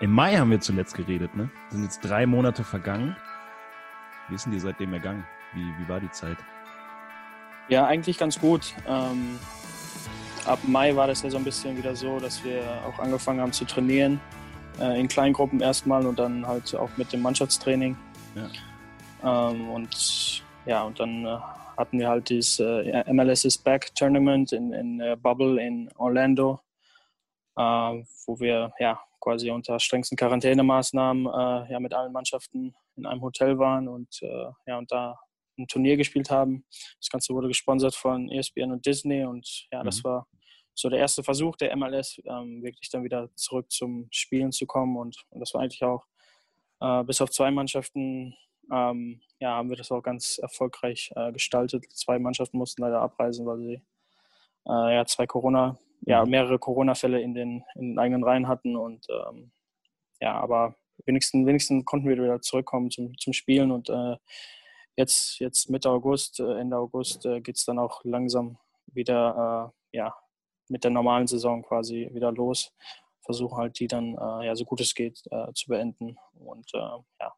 Im Mai haben wir zuletzt geredet, ne? Sind jetzt drei Monate vergangen. Wie ist denn dir seitdem ergangen? Wie, wie war die Zeit? Ja, eigentlich ganz gut. Ähm, ab Mai war das ja so ein bisschen wieder so, dass wir auch angefangen haben zu trainieren. Äh, in Kleingruppen erstmal und dann halt auch mit dem Mannschaftstraining. Ja. Ähm, und ja, und dann äh, hatten wir halt dieses äh, MLS is Back Tournament in, in äh, Bubble in Orlando, äh, wo wir ja quasi unter strengsten Quarantänemaßnahmen äh, ja mit allen Mannschaften in einem Hotel waren und äh, ja und da ein Turnier gespielt haben. Das Ganze wurde gesponsert von ESPN und Disney und ja, das Mhm. war so der erste Versuch der MLS, ähm, wirklich dann wieder zurück zum Spielen zu kommen und, und das war eigentlich auch äh, bis auf zwei Mannschaften ähm, ja, haben wir das auch ganz erfolgreich äh, gestaltet. Zwei Mannschaften mussten leider abreisen, weil sie äh, ja, zwei Corona, ja, Mhm. mehrere Corona-Fälle in den, in den eigenen Reihen hatten. Und ähm, ja, aber wenigstens, wenigstens konnten wir wieder zurückkommen zum, zum Spielen. Und äh, jetzt, jetzt Mitte August, äh, Ende August äh, geht es dann auch langsam wieder äh, ja, mit der normalen Saison quasi wieder los. Versuchen halt die dann äh, ja, so gut es geht äh, zu beenden. Und äh, ja,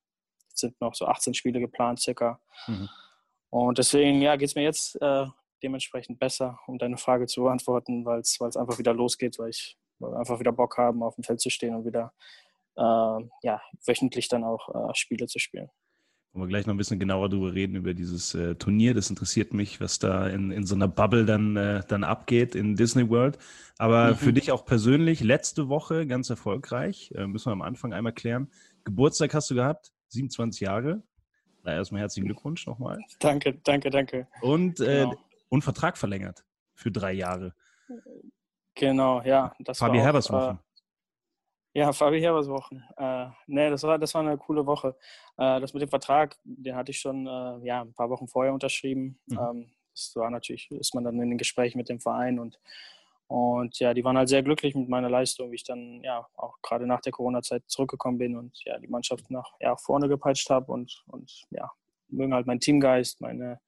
jetzt sind noch so 18 Spiele geplant circa. Mhm. Und deswegen ja, geht es mir jetzt dementsprechend besser, um deine Frage zu beantworten, weil es einfach wieder losgeht, weil ich weil wir einfach wieder Bock haben, auf dem Feld zu stehen und wieder äh, ja, wöchentlich dann auch äh, Spiele zu spielen. Wollen wir gleich noch ein bisschen genauer drüber reden, über dieses äh, Turnier. Das interessiert mich, was da in, in so einer Bubble dann, äh, dann abgeht in Disney World. Aber Mhm. für dich auch persönlich, letzte Woche ganz erfolgreich, äh, müssen wir am Anfang einmal klären. Geburtstag hast du gehabt, 27 Jahre. Na, erstmal herzlichen Glückwunsch nochmal. Danke, danke, danke. Und, äh, Genau. Und Vertrag verlängert für drei Jahre. Genau, ja. Das Fabi war auch, Herbers äh, Wochen. Ja, Fabi Herbers Wochen. Äh, nee, das war, das war eine coole Woche. Äh, das mit dem Vertrag, den hatte ich schon äh, ja, ein paar Wochen vorher unterschrieben. Mhm. Ähm, das war natürlich, ist man dann in den Gesprächen mit dem Verein und, und ja, die waren halt sehr glücklich mit meiner Leistung, wie ich dann ja auch gerade nach der Corona-Zeit zurückgekommen bin und ja, die Mannschaft nach ja, vorne gepeitscht habe und, und ja, mögen halt meinen Teamgeist, meine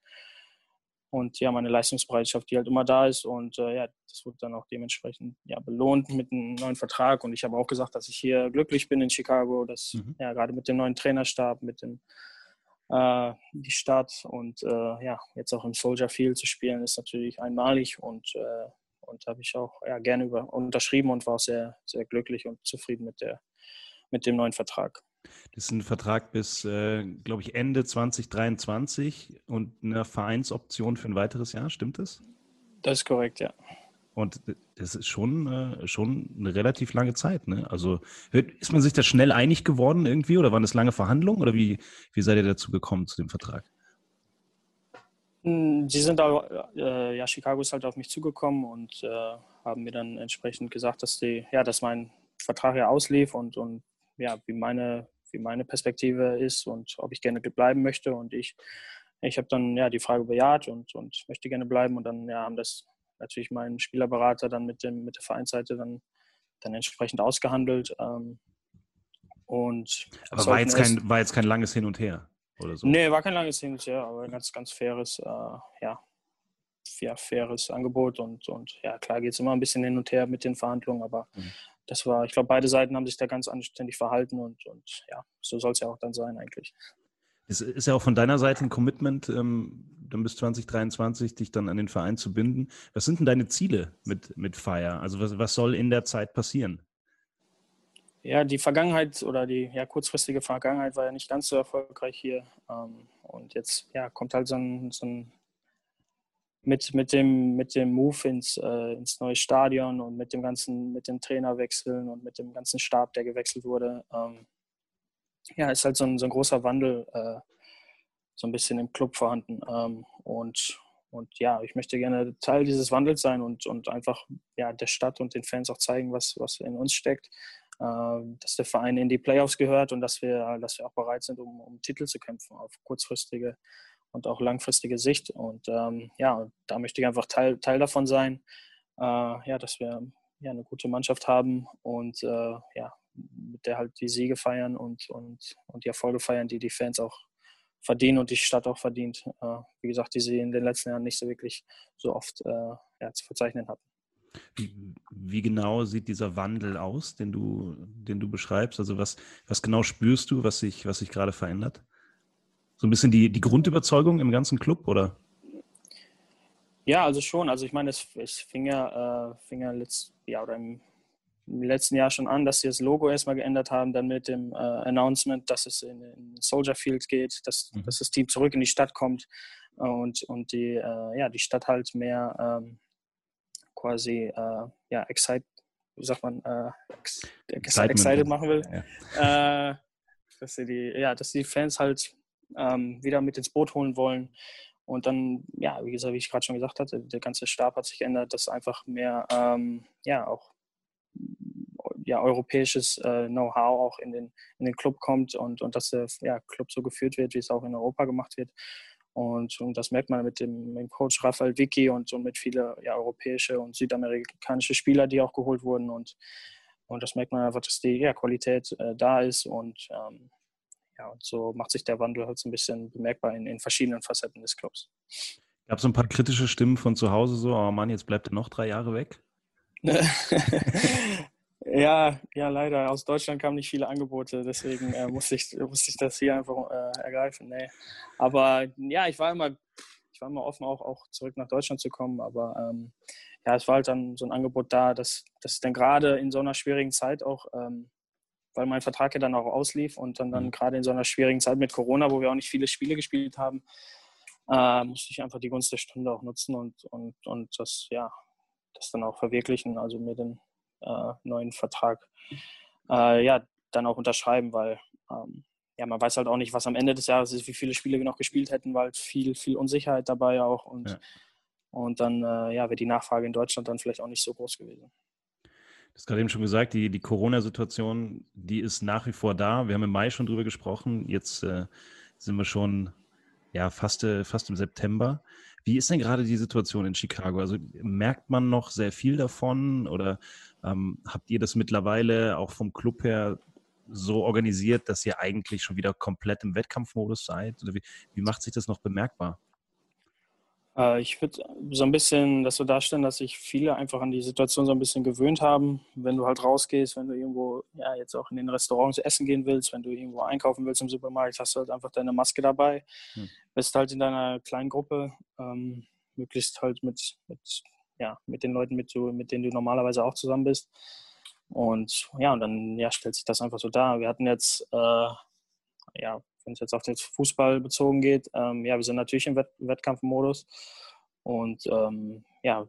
und ja, meine Leistungsbereitschaft, die halt immer da ist. Und äh, ja, das wurde dann auch dementsprechend ja, belohnt mit einem neuen Vertrag. Und ich habe auch gesagt, dass ich hier glücklich bin in Chicago, dass Mhm. ja gerade mit dem neuen Trainerstab, mit dem äh, die Stadt und äh, ja, jetzt auch im Soldier Field zu spielen, ist natürlich einmalig und äh, und habe ich auch ja, gerne über, unterschrieben und war auch sehr, sehr glücklich und zufrieden mit der mit dem neuen Vertrag. Das ist ein Vertrag bis, äh, glaube ich, Ende 2023 und eine Vereinsoption für ein weiteres Jahr, stimmt das? Das ist korrekt, ja. Und das ist schon, äh, schon eine relativ lange Zeit. Ne? Also ist man sich da schnell einig geworden irgendwie oder waren das lange Verhandlungen oder wie, wie seid ihr dazu gekommen zu dem Vertrag? Mm, Sie sind da, äh, ja, Chicago ist halt auf mich zugekommen und äh, haben mir dann entsprechend gesagt, dass die, ja, dass mein Vertrag ja auslief und, und ja, wie meine, wie meine Perspektive ist und ob ich gerne bleiben möchte. Und ich, ich habe dann ja die Frage bejaht und, und möchte gerne bleiben. Und dann ja, haben das natürlich mein Spielerberater dann mit dem, mit der Vereinsseite dann, dann entsprechend ausgehandelt. Ähm, und Aber war jetzt, kein, war jetzt kein langes Hin und Her oder so. Nee, war kein langes Hin und Her, aber ein ganz, ganz faires, äh, ja, ja, faires Angebot und, und ja, klar geht es immer ein bisschen hin und her mit den Verhandlungen, aber Mhm. Das war, ich glaube, beide Seiten haben sich da ganz anständig verhalten und, und ja, so soll es ja auch dann sein eigentlich. Es ist ja auch von deiner Seite ein Commitment, ähm, dann bis 2023 dich dann an den Verein zu binden. Was sind denn deine Ziele mit, mit Fire? Also was, was soll in der Zeit passieren? Ja, die Vergangenheit oder die ja, kurzfristige Vergangenheit war ja nicht ganz so erfolgreich hier. Ähm, und jetzt ja, kommt halt so ein, so ein mit, mit, dem, mit dem Move ins, äh, ins neue Stadion und mit dem ganzen, mit den Trainerwechseln und mit dem ganzen Stab, der gewechselt wurde, ähm, ja, ist halt so ein, so ein großer Wandel äh, so ein bisschen im Club vorhanden. Ähm, und, und ja, ich möchte gerne Teil dieses Wandels sein und, und einfach ja, der Stadt und den Fans auch zeigen, was, was in uns steckt. Äh, dass der Verein in die Playoffs gehört und dass wir, dass wir auch bereit sind, um, um Titel zu kämpfen auf kurzfristige und auch langfristige Sicht. Und ähm, ja, da möchte ich einfach Teil, Teil davon sein, äh, ja, dass wir ja, eine gute Mannschaft haben und äh, ja, mit der halt die Siege feiern und, und, und die Erfolge feiern, die die Fans auch verdienen und die Stadt auch verdient. Äh, wie gesagt, die sie in den letzten Jahren nicht so wirklich so oft äh, ja, zu verzeichnen hatten. Wie, wie, genau sieht dieser Wandel aus, den du, den du beschreibst? Also was, was genau spürst du, was sich, was sich gerade verändert? So ein bisschen die, die Grundüberzeugung im ganzen Club, oder? Ja, also schon. Also ich meine, es, es fing ja, äh, fing ja letzt, ja, oder im im letzten Jahr schon an, dass sie das Logo erstmal geändert haben, dann mit dem äh, Announcement, dass es in, in Soldier Field geht, dass, mhm. dass das Team zurück in die Stadt kommt und, und die, äh, ja, die Stadt halt mehr ähm, quasi äh, ja, excite, wie sagt man, äh, ex, excited machen will. Ja. Äh, dass sie die, ja, dass die Fans halt ähm, wieder mit ins Boot holen wollen. Und dann, ja, wie gesagt, wie ich gerade schon gesagt hatte, der ganze Stab hat sich geändert, dass einfach mehr, ähm, ja, auch ja, europäisches äh, Know-how auch in den, in den Club kommt und, und dass der ja, Club so geführt wird, wie es auch in Europa gemacht wird. Und, und das merkt man mit dem, mit dem Coach Rafael Vicky und, und mit vielen ja, europäische und südamerikanische Spieler, die auch geholt wurden. Und, und das merkt man einfach, dass die ja, Qualität äh, da ist. Und, ähm, ja, und so macht sich der Wandel halt so ein bisschen bemerkbar in, in verschiedenen Facetten des Clubs. Gab es ein paar kritische Stimmen von zu Hause so, oh Mann, jetzt bleibt er noch drei Jahre weg? Ja, ja, leider. Aus Deutschland kamen nicht viele Angebote, deswegen äh, musste, ich, musste ich das hier einfach äh, ergreifen. Nee. Aber ja, ich war immer, ich war immer offen, auch, auch zurück nach Deutschland zu kommen. Aber ähm, ja, es war halt dann so ein Angebot da, dass, dass dann gerade in so einer schwierigen Zeit auch, ähm, weil mein Vertrag ja dann auch auslief und dann, dann mhm. gerade in so einer schwierigen Zeit mit Corona, wo wir auch nicht viele Spiele gespielt haben, äh, musste ich einfach die Gunst der Stunde auch nutzen und, und, und das, ja, das dann auch verwirklichen. Also mir den äh, neuen Vertrag äh, ja, dann auch unterschreiben, weil ähm, ja, man weiß halt auch nicht, was am Ende des Jahres ist, wie viele Spiele wir noch gespielt hätten, weil viel, viel Unsicherheit dabei auch und, ja. und dann äh, ja, wäre die Nachfrage in Deutschland dann vielleicht auch nicht so groß gewesen. Hast gerade eben schon gesagt, die, die Corona-Situation, die ist nach wie vor da. Wir haben im Mai schon drüber gesprochen. Jetzt äh, sind wir schon ja, fast, äh, fast im September. Wie ist denn gerade die Situation in Chicago? Also merkt man noch sehr viel davon oder ähm, habt ihr das mittlerweile auch vom Club her so organisiert, dass ihr eigentlich schon wieder komplett im Wettkampfmodus seid? Oder wie, wie macht sich das noch bemerkbar? Äh, ich würde so ein bisschen das so darstellen, dass sich viele einfach an die Situation so ein bisschen gewöhnt haben. Wenn du halt rausgehst, wenn du irgendwo, ja, jetzt auch in den Restaurants essen gehen willst, wenn du irgendwo einkaufen willst im Supermarkt, hast du halt einfach deine Maske dabei. Hm. Bist halt in deiner kleinen Gruppe, ähm, möglichst halt mit, mit, ja, mit den Leuten, mit, du, mit denen du normalerweise auch zusammen bist. Und ja, und dann ja, stellt sich das einfach so dar. Wir hatten jetzt, äh, ja, wenn es jetzt auf den Fußball bezogen geht, ähm, ja, wir sind natürlich im Wett Wettkampfmodus und ähm, ja,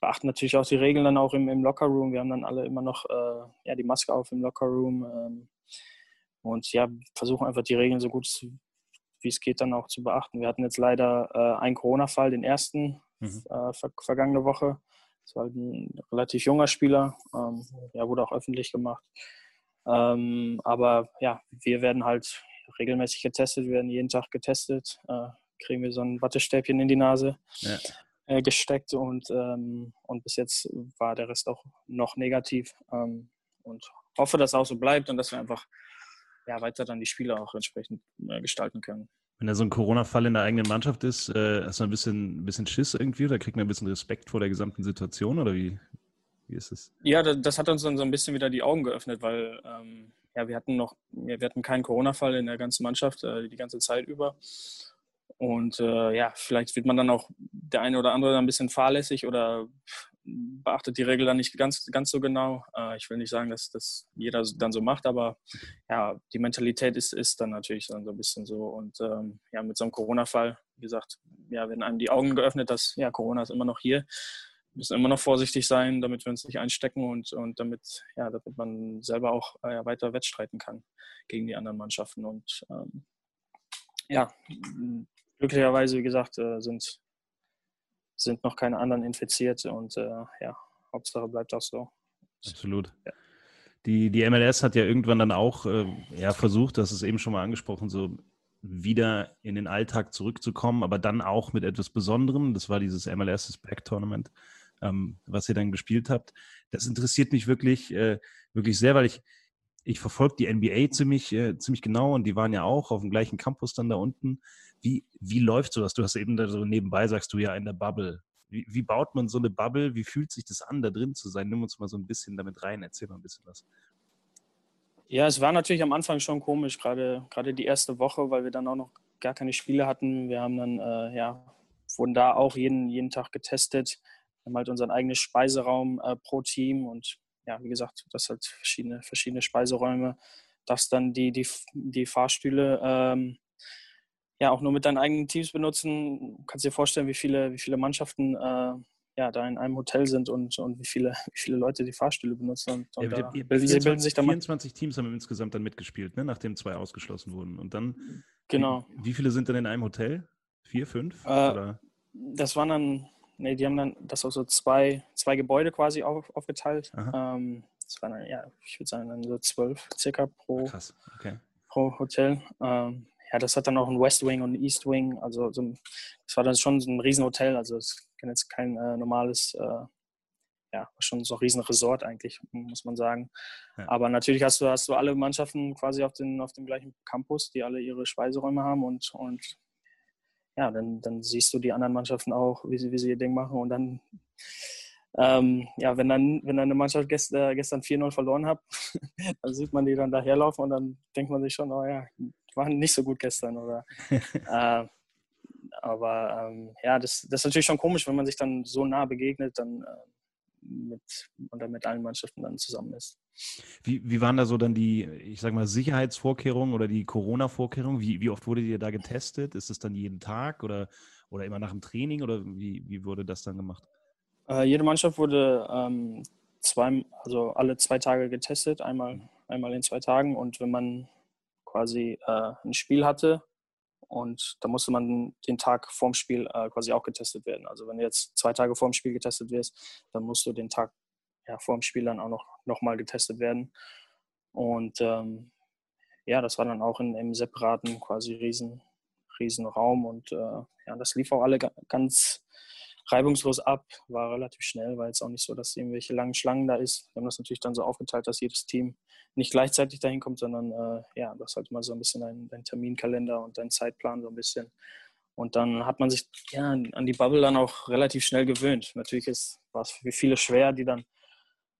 beachten natürlich auch die Regeln dann auch im, im Lockerroom. Wir haben dann alle immer noch äh, ja, die Maske auf im Lockerroom ähm, und ja, versuchen einfach die Regeln so gut wie es geht dann auch zu beachten. Wir hatten jetzt leider äh, einen Corona-Fall, den ersten mhm. äh, ver vergangene Woche. Das war halt ein relativ junger Spieler, ähm, ja, wurde auch öffentlich gemacht. Ähm, aber ja, wir werden halt regelmäßig getestet, wir werden jeden Tag getestet, äh, kriegen wir so ein Wattestäbchen in die Nase ja. äh, gesteckt und, ähm, und bis jetzt war der Rest auch noch negativ ähm, und hoffe, dass auch so bleibt und dass wir einfach ja, weiter dann die Spiele auch entsprechend äh, gestalten können. Wenn da so ein Corona-Fall in der eigenen Mannschaft ist, äh, hast du ein bisschen, ein bisschen Schiss irgendwie oder kriegt man ein bisschen Respekt vor der gesamten Situation oder wie, wie ist es? Ja, das, das hat uns dann so ein bisschen wieder die Augen geöffnet, weil ähm, ja, wir hatten noch, wir hatten keinen Corona-Fall in der ganzen Mannschaft äh, die ganze Zeit über. Und äh, ja, vielleicht wird man dann auch der eine oder andere ein bisschen fahrlässig oder beachtet die Regel dann nicht ganz, ganz so genau. Äh, ich will nicht sagen, dass das jeder dann so macht, aber ja, die Mentalität ist, ist dann natürlich dann so ein bisschen so. Und ähm, ja, mit so einem Corona-Fall, wie gesagt, ja, werden einem die Augen geöffnet, dass ja, Corona ist immer noch hier. Müssen immer noch vorsichtig sein, damit wir uns nicht einstecken und, und damit, ja, damit man selber auch äh, weiter wettstreiten kann gegen die anderen Mannschaften. Und ähm, ja, glücklicherweise, wie gesagt, äh, sind, sind noch keine anderen infiziert und äh, ja, Hauptsache bleibt auch so. Absolut. Ja. Die, die MLS hat ja irgendwann dann auch äh, ja, versucht, das ist eben schon mal angesprochen, so wieder in den Alltag zurückzukommen, aber dann auch mit etwas Besonderem. Das war dieses MLS Back Tournament, ähm, was ihr dann gespielt habt. Das interessiert mich wirklich, äh, wirklich sehr, weil ich, ich verfolge die NBA ziemlich, äh, ziemlich genau und die waren ja auch auf dem gleichen Campus dann da unten. Wie, wie läuft sowas? Du hast eben da so nebenbei, sagst du ja, in der Bubble. Wie, wie baut man so eine Bubble? Wie fühlt sich das an, da drin zu sein? Nimm uns mal so ein bisschen damit rein, erzähl mal ein bisschen was. Ja, es war natürlich am Anfang schon komisch, gerade, gerade die erste Woche, weil wir dann auch noch gar keine Spiele hatten. Wir haben dann, äh, ja, wurden da auch jeden, jeden Tag getestet. Wir haben halt unseren eigenen Speiseraum äh, pro Team und ja, wie gesagt, das halt verschiedene, verschiedene Speiseräume. Darfst dann die, die, die Fahrstühle ähm, ja auch nur mit deinen eigenen Teams benutzen. Du kannst dir vorstellen, wie viele, wie viele Mannschaften äh, ja, da in einem Hotel sind und, und wie, viele, wie viele Leute die Fahrstühle benutzen. Und, und ja, bilden, 24, bilden sich dann 24 Teams haben insgesamt dann mitgespielt, ne? nachdem zwei ausgeschlossen wurden. Und dann, genau. wie, wie viele sind dann in einem Hotel? Vier, fünf? Äh, das waren dann, nee, die haben dann das auch so zwei, zwei Gebäude quasi auf, aufgeteilt. Ähm, das waren dann, ja, ich würde sagen, dann so zwölf circa pro. Okay. pro Hotel. Ähm, ja, das hat dann auch ein West Wing und ein East Wing. Also so ein, das war dann schon so ein Riesenhotel. Also es kann jetzt kein äh, normales, äh, ja, schon so ein Riesenresort eigentlich, muss man sagen. Ja. Aber natürlich hast du, hast du alle Mannschaften quasi auf, den, auf dem gleichen Campus, die alle ihre Speiseräume haben und, und ja, dann, dann siehst du die anderen Mannschaften auch, wie sie, wie sie ihr Ding machen und dann ähm, ja, wenn dann, wenn dann eine Mannschaft gest, äh, gestern 4-0 verloren hat, dann sieht man die dann daherlaufen und dann denkt man sich schon, oh ja, waren nicht so gut gestern. Oder, äh, aber ähm, ja, das, das ist natürlich schon komisch, wenn man sich dann so nah begegnet dann, äh, mit, und dann mit allen Mannschaften dann zusammen ist. Wie, wie waren da so dann die, ich sag mal, Sicherheitsvorkehrungen oder die Corona-Vorkehrungen? Wie, wie oft wurde ihr da getestet? Ist es dann jeden Tag oder, oder immer nach dem Training oder wie, wie wurde das dann gemacht? Äh, jede Mannschaft wurde ähm, zwei, also alle zwei Tage getestet, einmal, einmal in zwei Tagen. Und wenn man quasi äh, ein Spiel hatte und da musste man den Tag vorm Spiel äh, quasi auch getestet werden. Also wenn du jetzt zwei Tage vorm Spiel getestet wirst, dann musst du den Tag ja, vorm Spiel dann auch noch, noch mal getestet werden. Und ähm, ja, das war dann auch in einem separaten quasi riesen, riesen Raum und äh, ja, das lief auch alle ganz reibungslos ab, war relativ schnell, war jetzt auch nicht so, dass irgendwelche langen Schlangen da ist. Wir haben das natürlich dann so aufgeteilt, dass jedes Team nicht gleichzeitig dahin kommt, sondern äh, ja, das halt mal so ein bisschen dein, dein Terminkalender und dein Zeitplan so ein bisschen. Und dann hat man sich ja, an die Bubble dann auch relativ schnell gewöhnt. Natürlich ist, war es für viele schwer, die dann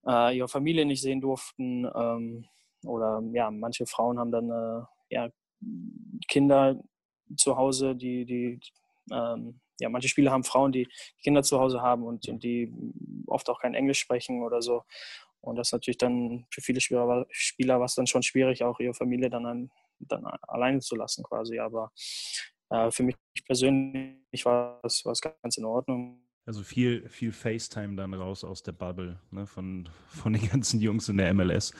äh, ihre Familie nicht sehen durften. Ähm, oder ja, manche Frauen haben dann äh, ja, Kinder zu Hause, die, die ähm, ja, manche Spieler haben Frauen, die Kinder zu Hause haben und, und die oft auch kein Englisch sprechen oder so. Und das ist natürlich dann für viele Spieler, Spieler war es dann schon schwierig, auch ihre Familie dann, an, dann alleine zu lassen quasi. Aber äh, für mich persönlich war es ganz in Ordnung. Also viel, viel FaceTime dann raus aus der Bubble, ne, von, von den ganzen Jungs in der MLS.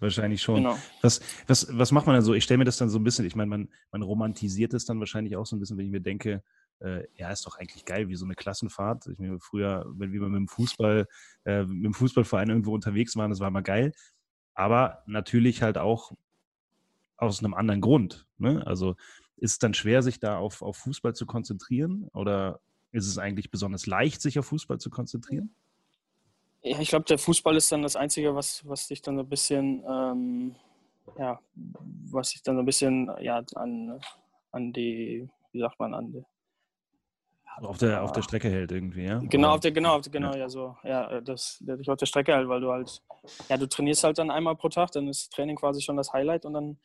Wahrscheinlich schon. Genau. Was, was, was macht man dann so? Ich stelle mir das dann so ein bisschen, ich meine, man, man romantisiert es dann wahrscheinlich auch so ein bisschen, wenn ich mir denke, ja, ist doch eigentlich geil, wie so eine Klassenfahrt. Ich meine, früher, wenn wir mit dem Fußball, äh, mit dem Fußballverein irgendwo unterwegs waren, das war mal geil. Aber natürlich halt auch aus einem anderen Grund. Ne? Also ist es dann schwer, sich da auf, auf Fußball zu konzentrieren? Oder ist es eigentlich besonders leicht, sich auf Fußball zu konzentrieren? Ja, ich glaube, der Fußball ist dann das Einzige, was, was dich dann so ein bisschen, ähm, ja, was sich dann so ein bisschen ja, an, an die, wie sagt man, an die, auf der, auf der Strecke hält irgendwie, ja? Genau, auf der, genau, auf der, genau, ja. ja, so. Ja, das, der dich auf der Strecke hält, weil du halt, ja, du trainierst halt dann einmal pro Tag, dann ist Training quasi schon das Highlight und dann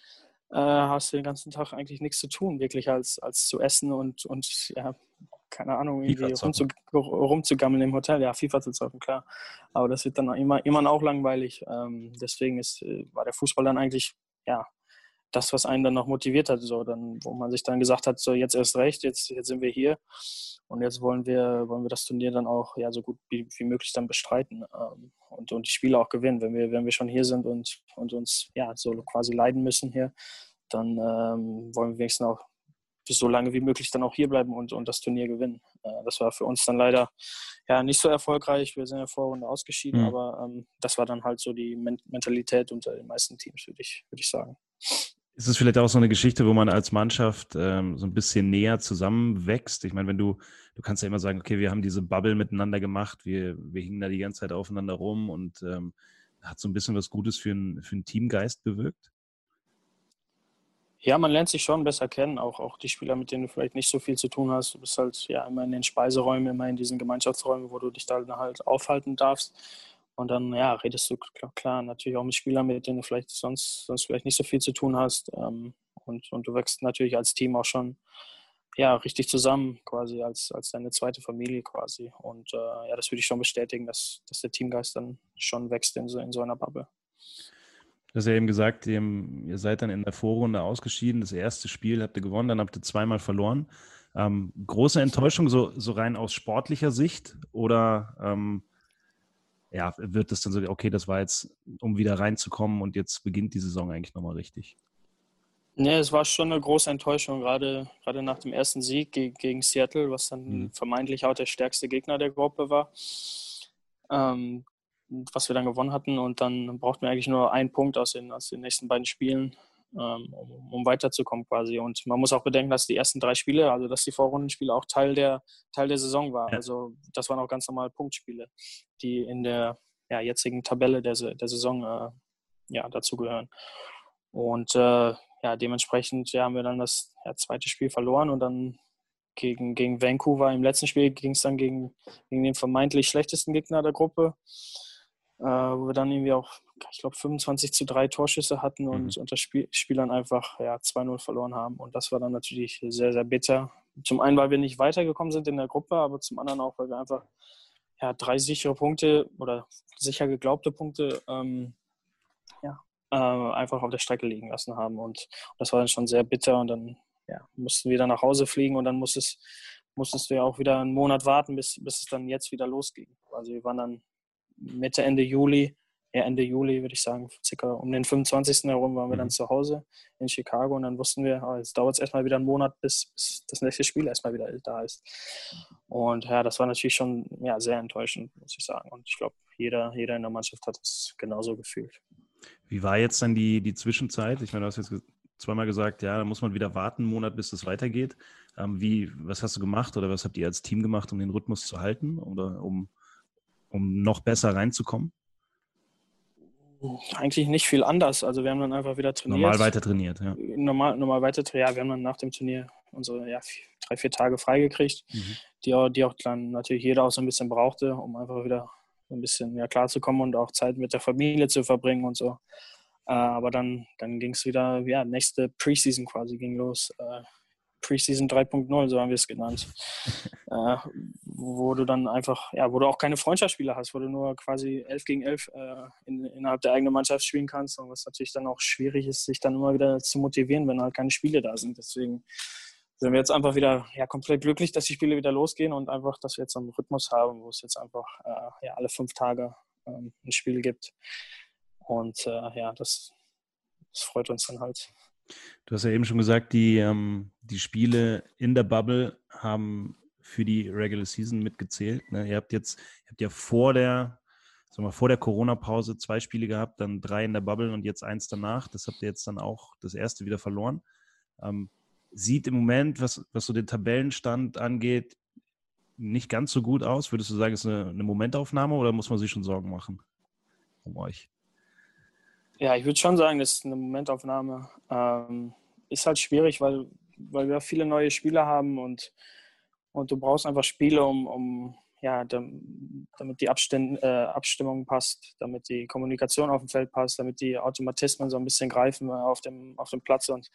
äh, hast du den ganzen Tag eigentlich nichts zu tun, wirklich als, als zu essen und, und ja, keine Ahnung, irgendwie rumzu, rumzugammeln im Hotel. Ja, FIFA zu zocken, klar. Aber das wird dann immer, immer auch langweilig. Ähm, deswegen ist, äh, war der Fußball dann eigentlich, ja, das, was einen dann noch motiviert hat, so dann, wo man sich dann gesagt hat, so jetzt erst recht, jetzt, jetzt sind wir hier und jetzt wollen wir, wollen wir das Turnier dann auch ja, so gut wie, wie möglich dann bestreiten ähm, und, und die Spiele auch gewinnen. Wenn wir, wenn wir schon hier sind und, und uns ja so quasi leiden müssen hier, dann ähm, wollen wir wenigstens auch so lange wie möglich dann auch hier bleiben und, und das Turnier gewinnen. Äh, das war für uns dann leider ja nicht so erfolgreich. Wir sind ja Vorrunde ausgeschieden, mhm. aber ähm, das war dann halt so die Mentalität unter den meisten Teams, würde ich, würd ich sagen. Ist es vielleicht auch so eine Geschichte, wo man als Mannschaft ähm, so ein bisschen näher zusammenwächst? Ich meine, wenn du, du kannst ja immer sagen, okay, wir haben diese Bubble miteinander gemacht, wir, wir hingen da die ganze Zeit aufeinander rum und ähm, hat so ein bisschen was Gutes für, ein, für einen Teamgeist bewirkt? Ja, man lernt sich schon besser kennen, auch, auch die Spieler, mit denen du vielleicht nicht so viel zu tun hast. Du bist halt ja immer in den Speiseräumen, immer in diesen Gemeinschaftsräumen, wo du dich da halt aufhalten darfst. Und dann, ja, redest du klar, klar, natürlich auch mit Spielern, mit denen du vielleicht sonst, sonst vielleicht nicht so viel zu tun hast. Ähm, und, und du wächst natürlich als Team auch schon ja, richtig zusammen, quasi als, als deine zweite Familie quasi. Und äh, ja, das würde ich schon bestätigen, dass, dass der Teamgeist dann schon wächst in so, in so einer Bubble. Du hast ja eben gesagt, ihr seid dann in der Vorrunde ausgeschieden. Das erste Spiel habt ihr gewonnen, dann habt ihr zweimal verloren. Ähm, große Enttäuschung, so, so rein aus sportlicher Sicht? Oder ähm, ja, wird das dann so, okay, das war jetzt, um wieder reinzukommen und jetzt beginnt die Saison eigentlich nochmal richtig? Nee, es war schon eine große Enttäuschung, gerade, gerade nach dem ersten Sieg gegen, gegen Seattle, was dann mhm. vermeintlich auch der stärkste Gegner der Gruppe war. Ähm, was wir dann gewonnen hatten. Und dann brauchten wir eigentlich nur einen Punkt aus den, aus den nächsten beiden Spielen, ähm, um, um, weiterzukommen quasi. Und man muss auch bedenken, dass die ersten drei Spiele, also dass die Vorrundenspiele auch Teil der, Teil der Saison war. Ja. Also das waren auch ganz normale Punktspiele, die in der ja, jetzigen Tabelle der, der Saison äh, ja, dazugehören. Und äh, ja, dementsprechend ja, haben wir dann das ja, zweite Spiel verloren und dann gegen, gegen Vancouver im letzten Spiel ging es dann gegen, gegen den vermeintlich schlechtesten Gegner der Gruppe äh, wo wir dann irgendwie auch, ich glaube, 25 zu 3 Torschüsse hatten und mhm. unter Spiel, Spielern einfach ja, 2-0 verloren haben. Und das war dann natürlich sehr, sehr bitter. Zum einen, weil wir nicht weitergekommen sind in der Gruppe, aber zum anderen auch, weil wir einfach ja, drei sichere Punkte oder sicher geglaubte Punkte ähm, ja, äh, einfach auf der Strecke liegen lassen haben. Und das war dann schon sehr bitter. Und dann ja, mussten wir dann nach Hause fliegen und dann muss es, musstest du ja auch wieder einen Monat warten, bis, bis es dann jetzt wieder losging. Also wir waren dann Mitte, Ende Juli, ja Ende Juli würde ich sagen, circa um den 25. herum waren wir dann mhm. zu Hause in Chicago und dann wussten wir, oh, jetzt dauert es erstmal wieder einen Monat, bis, bis, das nächste Spiel erstmal wieder da ist. Und ja, das war natürlich schon ja, sehr enttäuschend, muss ich sagen. Und ich glaube, jeder, jeder in der Mannschaft hat es genauso gefühlt. Wie war jetzt dann die, die Zwischenzeit? Ich meine, du hast jetzt zweimal gesagt, ja, da muss man wieder warten, einen Monat, bis es weitergeht. Ähm, wie, was hast du gemacht oder was habt ihr als Team gemacht, um den Rhythmus zu halten oder um um noch besser reinzukommen? Eigentlich nicht viel anders. Also wir haben dann einfach wieder trainiert. Normal weiter trainiert, ja. Normal, normal weiter trainiert. Ja, wir haben dann nach dem Turnier unsere ja, drei, vier Tage freigekriegt, mhm. die, auch, die auch dann natürlich jeder auch so ein bisschen brauchte, um einfach wieder ein bisschen ja, klarzukommen und auch Zeit mit der Familie zu verbringen und so. Äh, aber dann, dann ging es wieder, ja, nächste Preseason quasi ging los. Äh, Preseason 3.0, so haben wir es genannt. äh, wo du dann einfach, ja, wo du auch keine Freundschaftsspiele hast, wo du nur quasi 11 gegen 11 äh, in, innerhalb der eigenen Mannschaft spielen kannst und was natürlich dann auch schwierig ist, sich dann immer wieder zu motivieren, wenn halt keine Spiele da sind. Deswegen sind wir jetzt einfach wieder ja, komplett glücklich, dass die Spiele wieder losgehen und einfach, dass wir jetzt einen Rhythmus haben, wo es jetzt einfach äh, ja, alle fünf Tage ähm, ein Spiel gibt. Und äh, ja, das, das freut uns dann halt. Du hast ja eben schon gesagt, die, ähm, die Spiele in der Bubble haben für die Regular Season mitgezählt. Ne? Ihr habt jetzt, ihr habt ja vor der, sagen wir, vor der Corona-Pause zwei Spiele gehabt, dann drei in der Bubble und jetzt eins danach. Das habt ihr jetzt dann auch das erste wieder verloren. Ähm, sieht im Moment, was, was so den Tabellenstand angeht, nicht ganz so gut aus. Würdest du sagen, ist eine, eine Momentaufnahme oder muss man sich schon Sorgen machen um euch? Ja, ich würde schon sagen, das ist eine Momentaufnahme. Ähm, ist halt schwierig, weil, weil wir viele neue Spieler haben und, und du brauchst einfach Spiele, um, um ja, damit die Abstimm, äh, Abstimmung passt, damit die Kommunikation auf dem Feld passt, damit die Automatismen so ein bisschen greifen äh, auf dem, auf dem Platz. Und,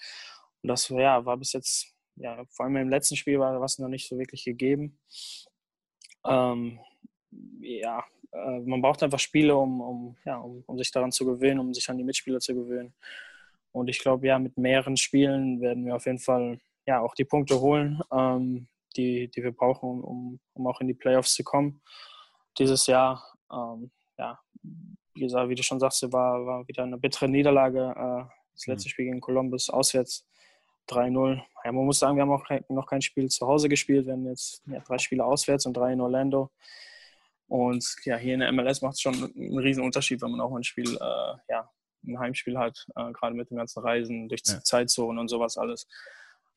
und das ja, war bis jetzt, ja, vor allem im letzten Spiel war was noch nicht so wirklich gegeben. Ähm, ja, äh, man braucht einfach Spiele, um, um, ja, um, um sich daran zu gewöhnen, um sich an die Mitspieler zu gewöhnen. Und ich glaube, ja, mit mehreren Spielen werden wir auf jeden Fall ja auch die Punkte holen, ähm, die, die wir brauchen, um, um auch in die Playoffs zu kommen. Dieses Jahr, ähm, ja, wie gesagt, wie du schon sagst, war, war wieder eine bittere Niederlage. Äh, das letzte mhm. Spiel gegen Columbus auswärts 3-0. Ja, man muss sagen, wir haben auch noch kein Spiel zu Hause gespielt. Wir haben jetzt ja, drei Spiele auswärts und drei in Orlando. Und ja, hier in der MLS macht es schon einen riesen Unterschied, wenn man auch ein Spiel, äh, ja, ein Heimspiel hat, äh, gerade mit den ganzen Reisen durch ja. Zeitzonen und sowas alles.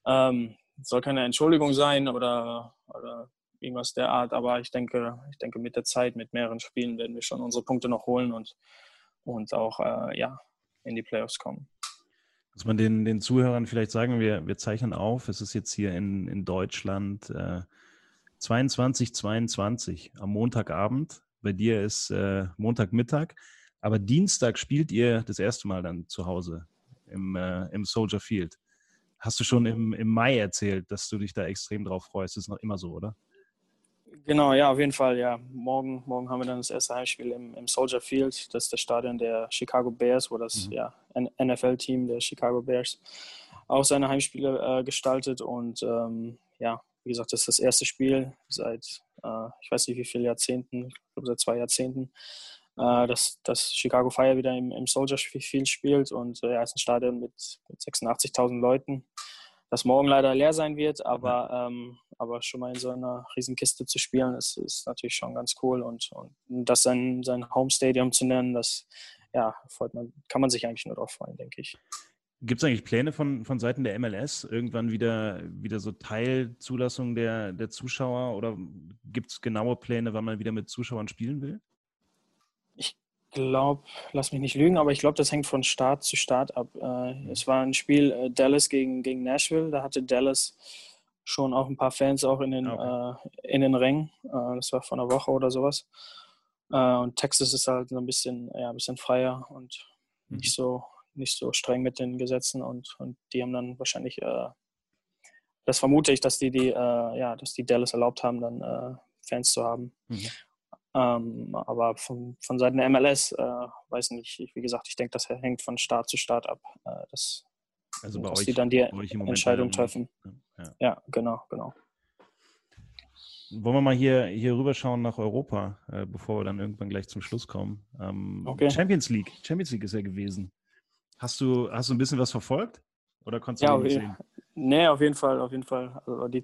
Ähm, soll keine Entschuldigung sein oder, oder irgendwas der Art, aber ich denke, ich denke, mit der Zeit, mit mehreren Spielen werden wir schon unsere Punkte noch holen und, und auch äh, ja, in die Playoffs kommen. Muss man den, den Zuhörern vielleicht sagen, wir, wir zeichnen auf, es ist jetzt hier in, in Deutschland äh, 22, 22 am Montagabend. Bei dir ist äh, Montagmittag, aber Dienstag spielt ihr das erste Mal dann zu Hause im, äh, im Soldier Field. Hast du schon im, im Mai erzählt, dass du dich da extrem drauf freust? Das ist noch immer so, oder? Genau, ja, auf jeden Fall, ja. Morgen, morgen haben wir dann das erste Heimspiel im, im Soldier Field. Das ist das Stadion der Chicago Bears, wo das mhm. ja, NFL-Team der Chicago Bears auch seine Heimspiele äh, gestaltet. Und ähm, ja, wie gesagt, das ist das erste Spiel seit, äh, ich weiß nicht wie viele Jahrzehnten, ich glaube seit zwei Jahrzehnten, äh, dass, dass Chicago Fire wieder im, im Soldier Field spielt. Und äh, ja, es ist ein Stadion mit, mit 86.000 Leuten das morgen leider leer sein wird, aber, ähm, aber schon mal in so einer Riesenkiste zu spielen, ist, ist natürlich schon ganz cool und, und das sein, sein Home Stadium zu nennen, das ja, freut man, kann man sich eigentlich nur darauf freuen, denke ich. Gibt es eigentlich Pläne von, von Seiten der MLS, irgendwann wieder, wieder so Teilzulassung der, der Zuschauer oder gibt es genaue Pläne, wann man wieder mit Zuschauern spielen will? Ich glaube, lass mich nicht lügen, aber ich glaube, das hängt von Start zu Start ab. Äh, mhm. es war ein Spiel äh, Dallas gegen, gegen Nashville, da hatte Dallas schon auch ein paar Fans auch in den, okay. äh, in den Rängen. Äh, das war vor einer Woche oder sowas. Äh, und Texas ist halt so ein bisschen, ja, ein bisschen freier und mhm. nicht, so, nicht so streng mit den Gesetzen und, und die haben dann wahrscheinlich, äh, das vermute ich, dass die, die, ja, dass die Dallas erlaubt haben, dann Fans zu haben. Mhm. Ähm, aber von, von Seiten der MLS, äh, weiß nicht, wie gesagt, ich denke, das hängt von Start zu Start ab, äh, dass, also dass euch, die dann die Entscheidung treffen. Ja. ja. genau, genau. Wollen wir mal hier, hier rüberschauen nach Europa, äh, bevor wir dann irgendwann gleich zum Schluss kommen. Ähm, okay. Champions League. Champions League ist ja gewesen. Hast du, hast du ein bisschen was verfolgt? Oder konntest du ja, sehen? Nee, auf jeden Fall, auf jeden Fall. Also die,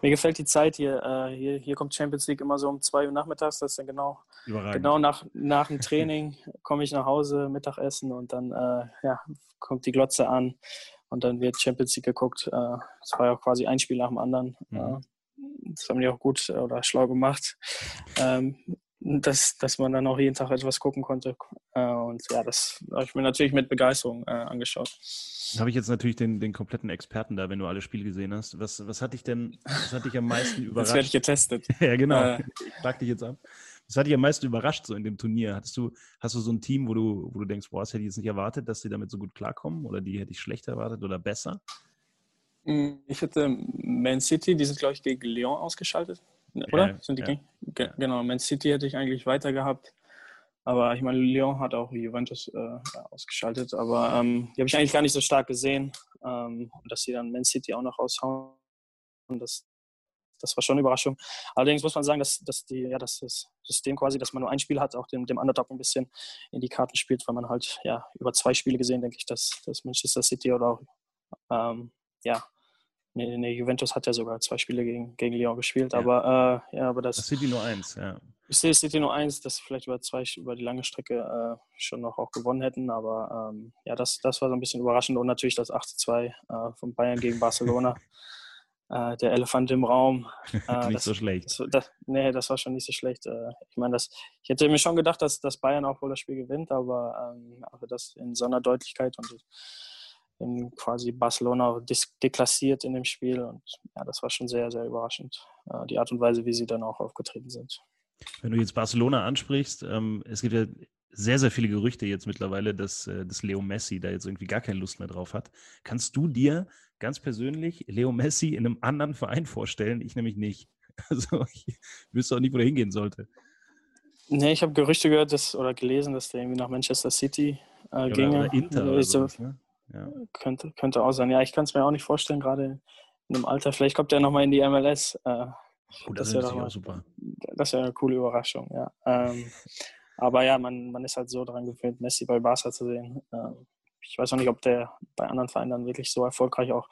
mir gefällt die Zeit hier. Äh, hier. Hier kommt Champions League immer so um 2 Uhr nachmittags. Das ist dann genau, genau nach, nach dem Training komme ich nach Hause, Mittagessen und dann äh, ja, kommt die Glotze an und dann wird Champions League geguckt. Es äh, war ja quasi ein Spiel nach dem anderen. Mhm. das haben die auch gut oder schlau gemacht. Ähm, dass, dass man dann auch jeden Tag etwas gucken konnte. Äh, und ja, das habe ich mir natürlich mit Begeisterung äh, angeschaut. Da habe ich jetzt natürlich den, den kompletten Experten da, wenn du alle Spiele gesehen hast. Was, was hat dich denn, was hat dich am meisten überrascht? Jetzt werde ich getestet. ja, genau. Äh. Ich frag dich jetzt ab. Was hat dich am meisten überrascht so in dem Turnier? Hattest du, hast du so ein Team, wo du, wo du denkst, boah, das hätte ich jetzt nicht erwartet, dass sie damit so gut klarkommen? Oder die hätte ich schlechter erwartet oder besser? Hm, ich hätte Man City, die sind, glaube ich, gegen Lyon ausgeschaltet. Oder? Ja, Sind die ja. Ge genau, Man City hätte ich eigentlich weiter gehabt. Aber ich meine, Lyon hat auch Juventus äh, ausgeschaltet. Aber ähm, die habe ich eigentlich gar nicht so stark gesehen. Ähm, dass sie dann Man City auch noch raushauen, das, das war schon eine Überraschung. Allerdings muss man sagen, dass, dass, die, ja, dass das System quasi, dass man nur ein Spiel hat, auch dem, dem Underdog ein bisschen in die Karten spielt, weil man halt ja über zwei Spiele gesehen, denke ich, dass, dass Manchester City oder auch ähm, ja, Nee, nee, Juventus hat ja sogar zwei Spiele gegen, gegen Lyon gespielt, ja. aber äh, ja, aber das. Das City nur eins, ja. Ich sehe City nur eins, dass sie vielleicht über zwei über die lange Strecke äh, schon noch auch gewonnen hätten, aber ähm, ja, das, das war so ein bisschen überraschend und natürlich das 8-2 äh, von Bayern gegen Barcelona. Äh, der Elefant im Raum. Äh, nicht das, so schlecht. Das, das, nee, das war schon nicht so schlecht. Äh, ich meine, das, ich hätte mir schon gedacht, dass, dass Bayern auch wohl das Spiel gewinnt, aber, ähm, aber das in so einer Deutlichkeit und in quasi Barcelona deklassiert in dem Spiel. Und ja, das war schon sehr, sehr überraschend, äh, die Art und Weise, wie sie dann auch aufgetreten sind. Wenn du jetzt Barcelona ansprichst, ähm, es gibt ja sehr, sehr viele Gerüchte jetzt mittlerweile, dass, äh, dass Leo Messi da jetzt irgendwie gar keine Lust mehr drauf hat. Kannst du dir ganz persönlich Leo Messi in einem anderen Verein vorstellen? Ich nämlich nicht. Also ich wüsste auch nicht, wo er hingehen sollte. Nee, ich habe Gerüchte gehört dass, oder gelesen, dass der irgendwie nach Manchester City äh, ja, ginge. Oder Inter oder so, ne? Ja. Könnte, könnte auch sein. Ja, ich kann es mir auch nicht vorstellen, gerade in einem Alter. Vielleicht kommt er nochmal in die MLS. Äh, Gut, das, Das wäre auch super. das wäre eine coole Überraschung, ja. Ähm, aber ja, man, man ist halt so daran gewöhnt, Messi bei Barca zu sehen. Ähm, ich weiß auch nicht, ob der bei anderen Vereinen dann wirklich so erfolgreich auch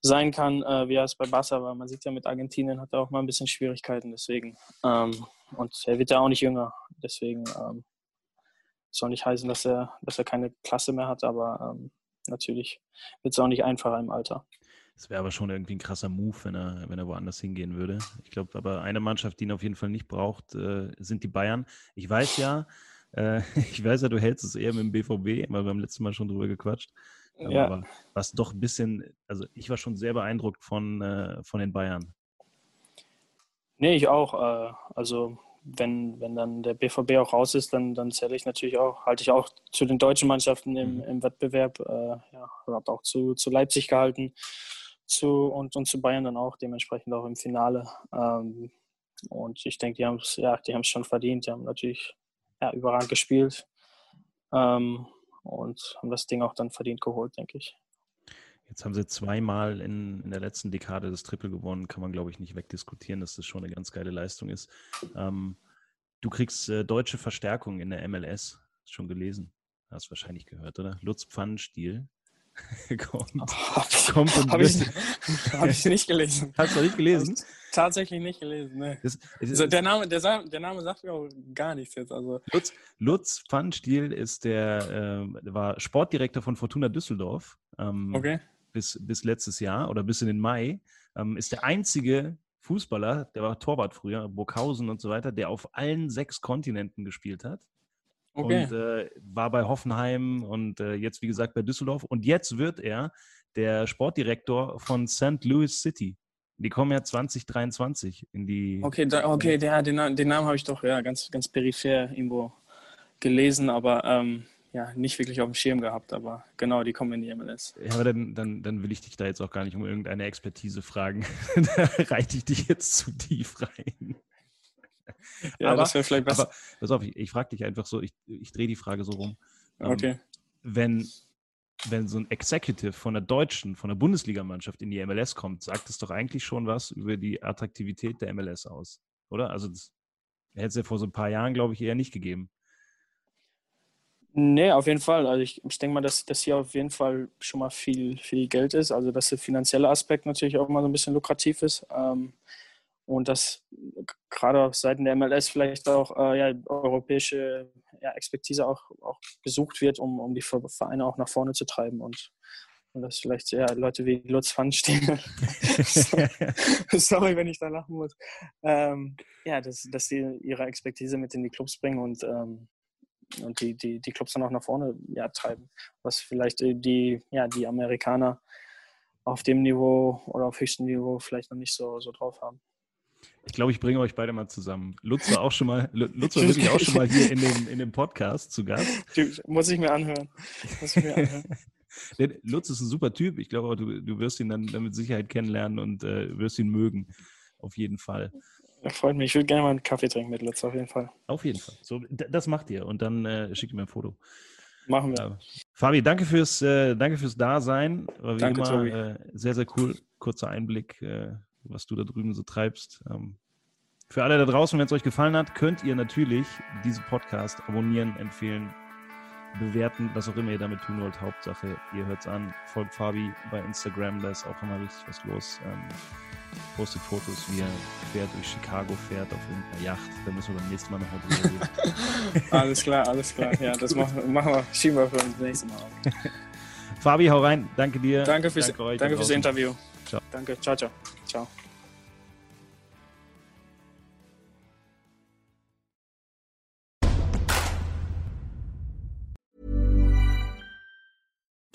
sein kann, äh, wie er es bei Barca war. Man sieht ja, mit Argentinien hat er auch mal ein bisschen Schwierigkeiten, deswegen. Ähm, und er wird ja auch nicht jünger, deswegen ähm, soll nicht heißen, dass er, dass er keine Klasse mehr hat, aber ähm, natürlich wird es auch nicht einfacher im Alter. Es wäre aber schon irgendwie ein krasser Move, wenn er, wenn er woanders hingehen würde. Ich glaube, aber eine Mannschaft, die ihn auf jeden Fall nicht braucht, äh, sind die Bayern. Ich weiß ja, äh, ich weiß ja, du hältst es eher mit dem BVB, weil wir beim letzten Mal schon drüber gequatscht. Aber, Ja. was doch ein bisschen, also ich war schon sehr beeindruckt von, äh, von den Bayern. Nee, ich auch. Äh, also wenn, wenn dann der BVB auch raus ist, dann, dann zähle ich natürlich auch, halte ich auch zu den deutschen Mannschaften im, Mhm. im Wettbewerb. Äh, ja, habe auch zu, zu Leipzig gehalten zu, und, und zu Bayern dann auch, dementsprechend auch im Finale. Ähm, und ich denke, die haben es ja, die haben es schon verdient. Die haben natürlich ja, überragend gespielt ähm, und haben das Ding auch dann verdient geholt, denke ich. Jetzt haben sie zweimal in, in der letzten Dekade das Triple gewonnen, kann man, glaube ich, nicht wegdiskutieren, dass das schon eine ganz geile Leistung ist. Ähm, du kriegst äh, deutsche Verstärkung in der MLS, hast schon gelesen, hast wahrscheinlich gehört, oder? Lutz Pfannenstiel kommt, Habe ich, kommt und hab ich, hab ich nicht gelesen. Hast du nicht gelesen? Tatsächlich nicht gelesen, ne. Das, es Also der, Name, der, der Name sagt mir auch gar nichts jetzt. Also, Lutz, Lutz Pfannenstiel ist der, der war Sportdirektor von Fortuna Düsseldorf ähm, okay. Bis, bis letztes Jahr oder bis in den Mai. Ähm, ist der einzige Fußballer, der war Torwart früher, Burghausen und so weiter, der auf allen sechs Kontinenten gespielt hat. Okay. Und äh, war bei Hoffenheim und äh, jetzt, wie gesagt, bei Düsseldorf. Und jetzt wird er der Sportdirektor von St. Louis City. Die kommen ja 2023 in die. okay, da, okay der, den, den Namen habe ich doch ja ganz, ganz peripher irgendwo gelesen, aber ähm, ja, nicht wirklich auf dem Schirm gehabt. Aber genau, die kommen in die MLS. Ja, aber dann, dann, dann will ich dich da jetzt auch gar nicht um irgendeine Expertise fragen. da reite ich dich jetzt zu tief rein. Ja, aber, das wäre vielleicht besser. aber pass auf, ich, ich frage dich einfach so, ich, ich drehe die Frage so rum. Ähm, okay. Wenn, wenn so ein Executive von der deutschen, von der Bundesligamannschaft in die MLS kommt, sagt es doch eigentlich schon was über die Attraktivität der MLS aus, oder? Also das hätte es ja vor so ein paar Jahren, glaube ich, eher nicht gegeben. Nee, auf jeden Fall. Also ich, ich denke mal, dass das hier auf jeden Fall schon mal viel, viel Geld ist. Also dass der finanzielle Aspekt natürlich auch mal so ein bisschen lukrativ ist. Ähm, und dass gerade auf Seiten der MLS vielleicht auch äh, ja, europäische ja, Expertise auch, auch gesucht wird, um, um die Ver- Vereine auch nach vorne zu treiben. Und, und dass vielleicht ja, Leute wie Lutz Pfannenstiel, sorry, wenn ich da lachen muss, ähm, ja, dass, dass die ihre Expertise mit in die Clubs bringen und ähm, und die, die, die Clubs dann auch nach vorne ja, treiben, was vielleicht äh, die, ja, die Amerikaner auf dem Niveau oder auf höchstem Niveau vielleicht noch nicht so, so drauf haben. Ich glaube, ich bringe euch beide mal zusammen. Lutz war auch schon mal, Lutz war wirklich auch schon mal hier in dem, in dem Podcast zu Gast. Muss ich mir anhören. Muss ich mir anhören. Lutz ist ein super Typ. Ich glaube, du, du wirst ihn dann, dann mit Sicherheit kennenlernen und äh, wirst ihn mögen. Auf jeden Fall. Das freut mich. Ich würde gerne mal einen Kaffee trinken mit Lutz, auf jeden Fall. Auf jeden Fall. So, das macht ihr und dann äh, schickt ihr mir ein Foto. Machen wir. Ja. Fabi, danke fürs, äh, danke fürs Dasein. War wie Danke, immer äh, sehr, sehr cool. Kurzer Einblick, äh, was du da drüben so treibst. Ähm, für alle da draußen, wenn es euch gefallen hat, könnt ihr natürlich diesen Podcast abonnieren, empfehlen, bewerten, was auch immer ihr damit tun wollt. Hauptsache, ihr hört's an. Folgt Fabi bei Instagram, da ist auch immer richtig was los. Ähm, postet Fotos, wie er quer durch Chicago fährt auf irgendeiner Yacht. Da müssen wir beim nächsten Mal nochmal drüber reden. Alles klar, alles klar. Ja, das machen, machen wir, schieben wir für uns das nächste Mal auf. Fabi, hau rein. Danke dir. Danke fürs, Danke danke fürs. Interview. Ciao. Danke. Ciao, ciao. Ciao.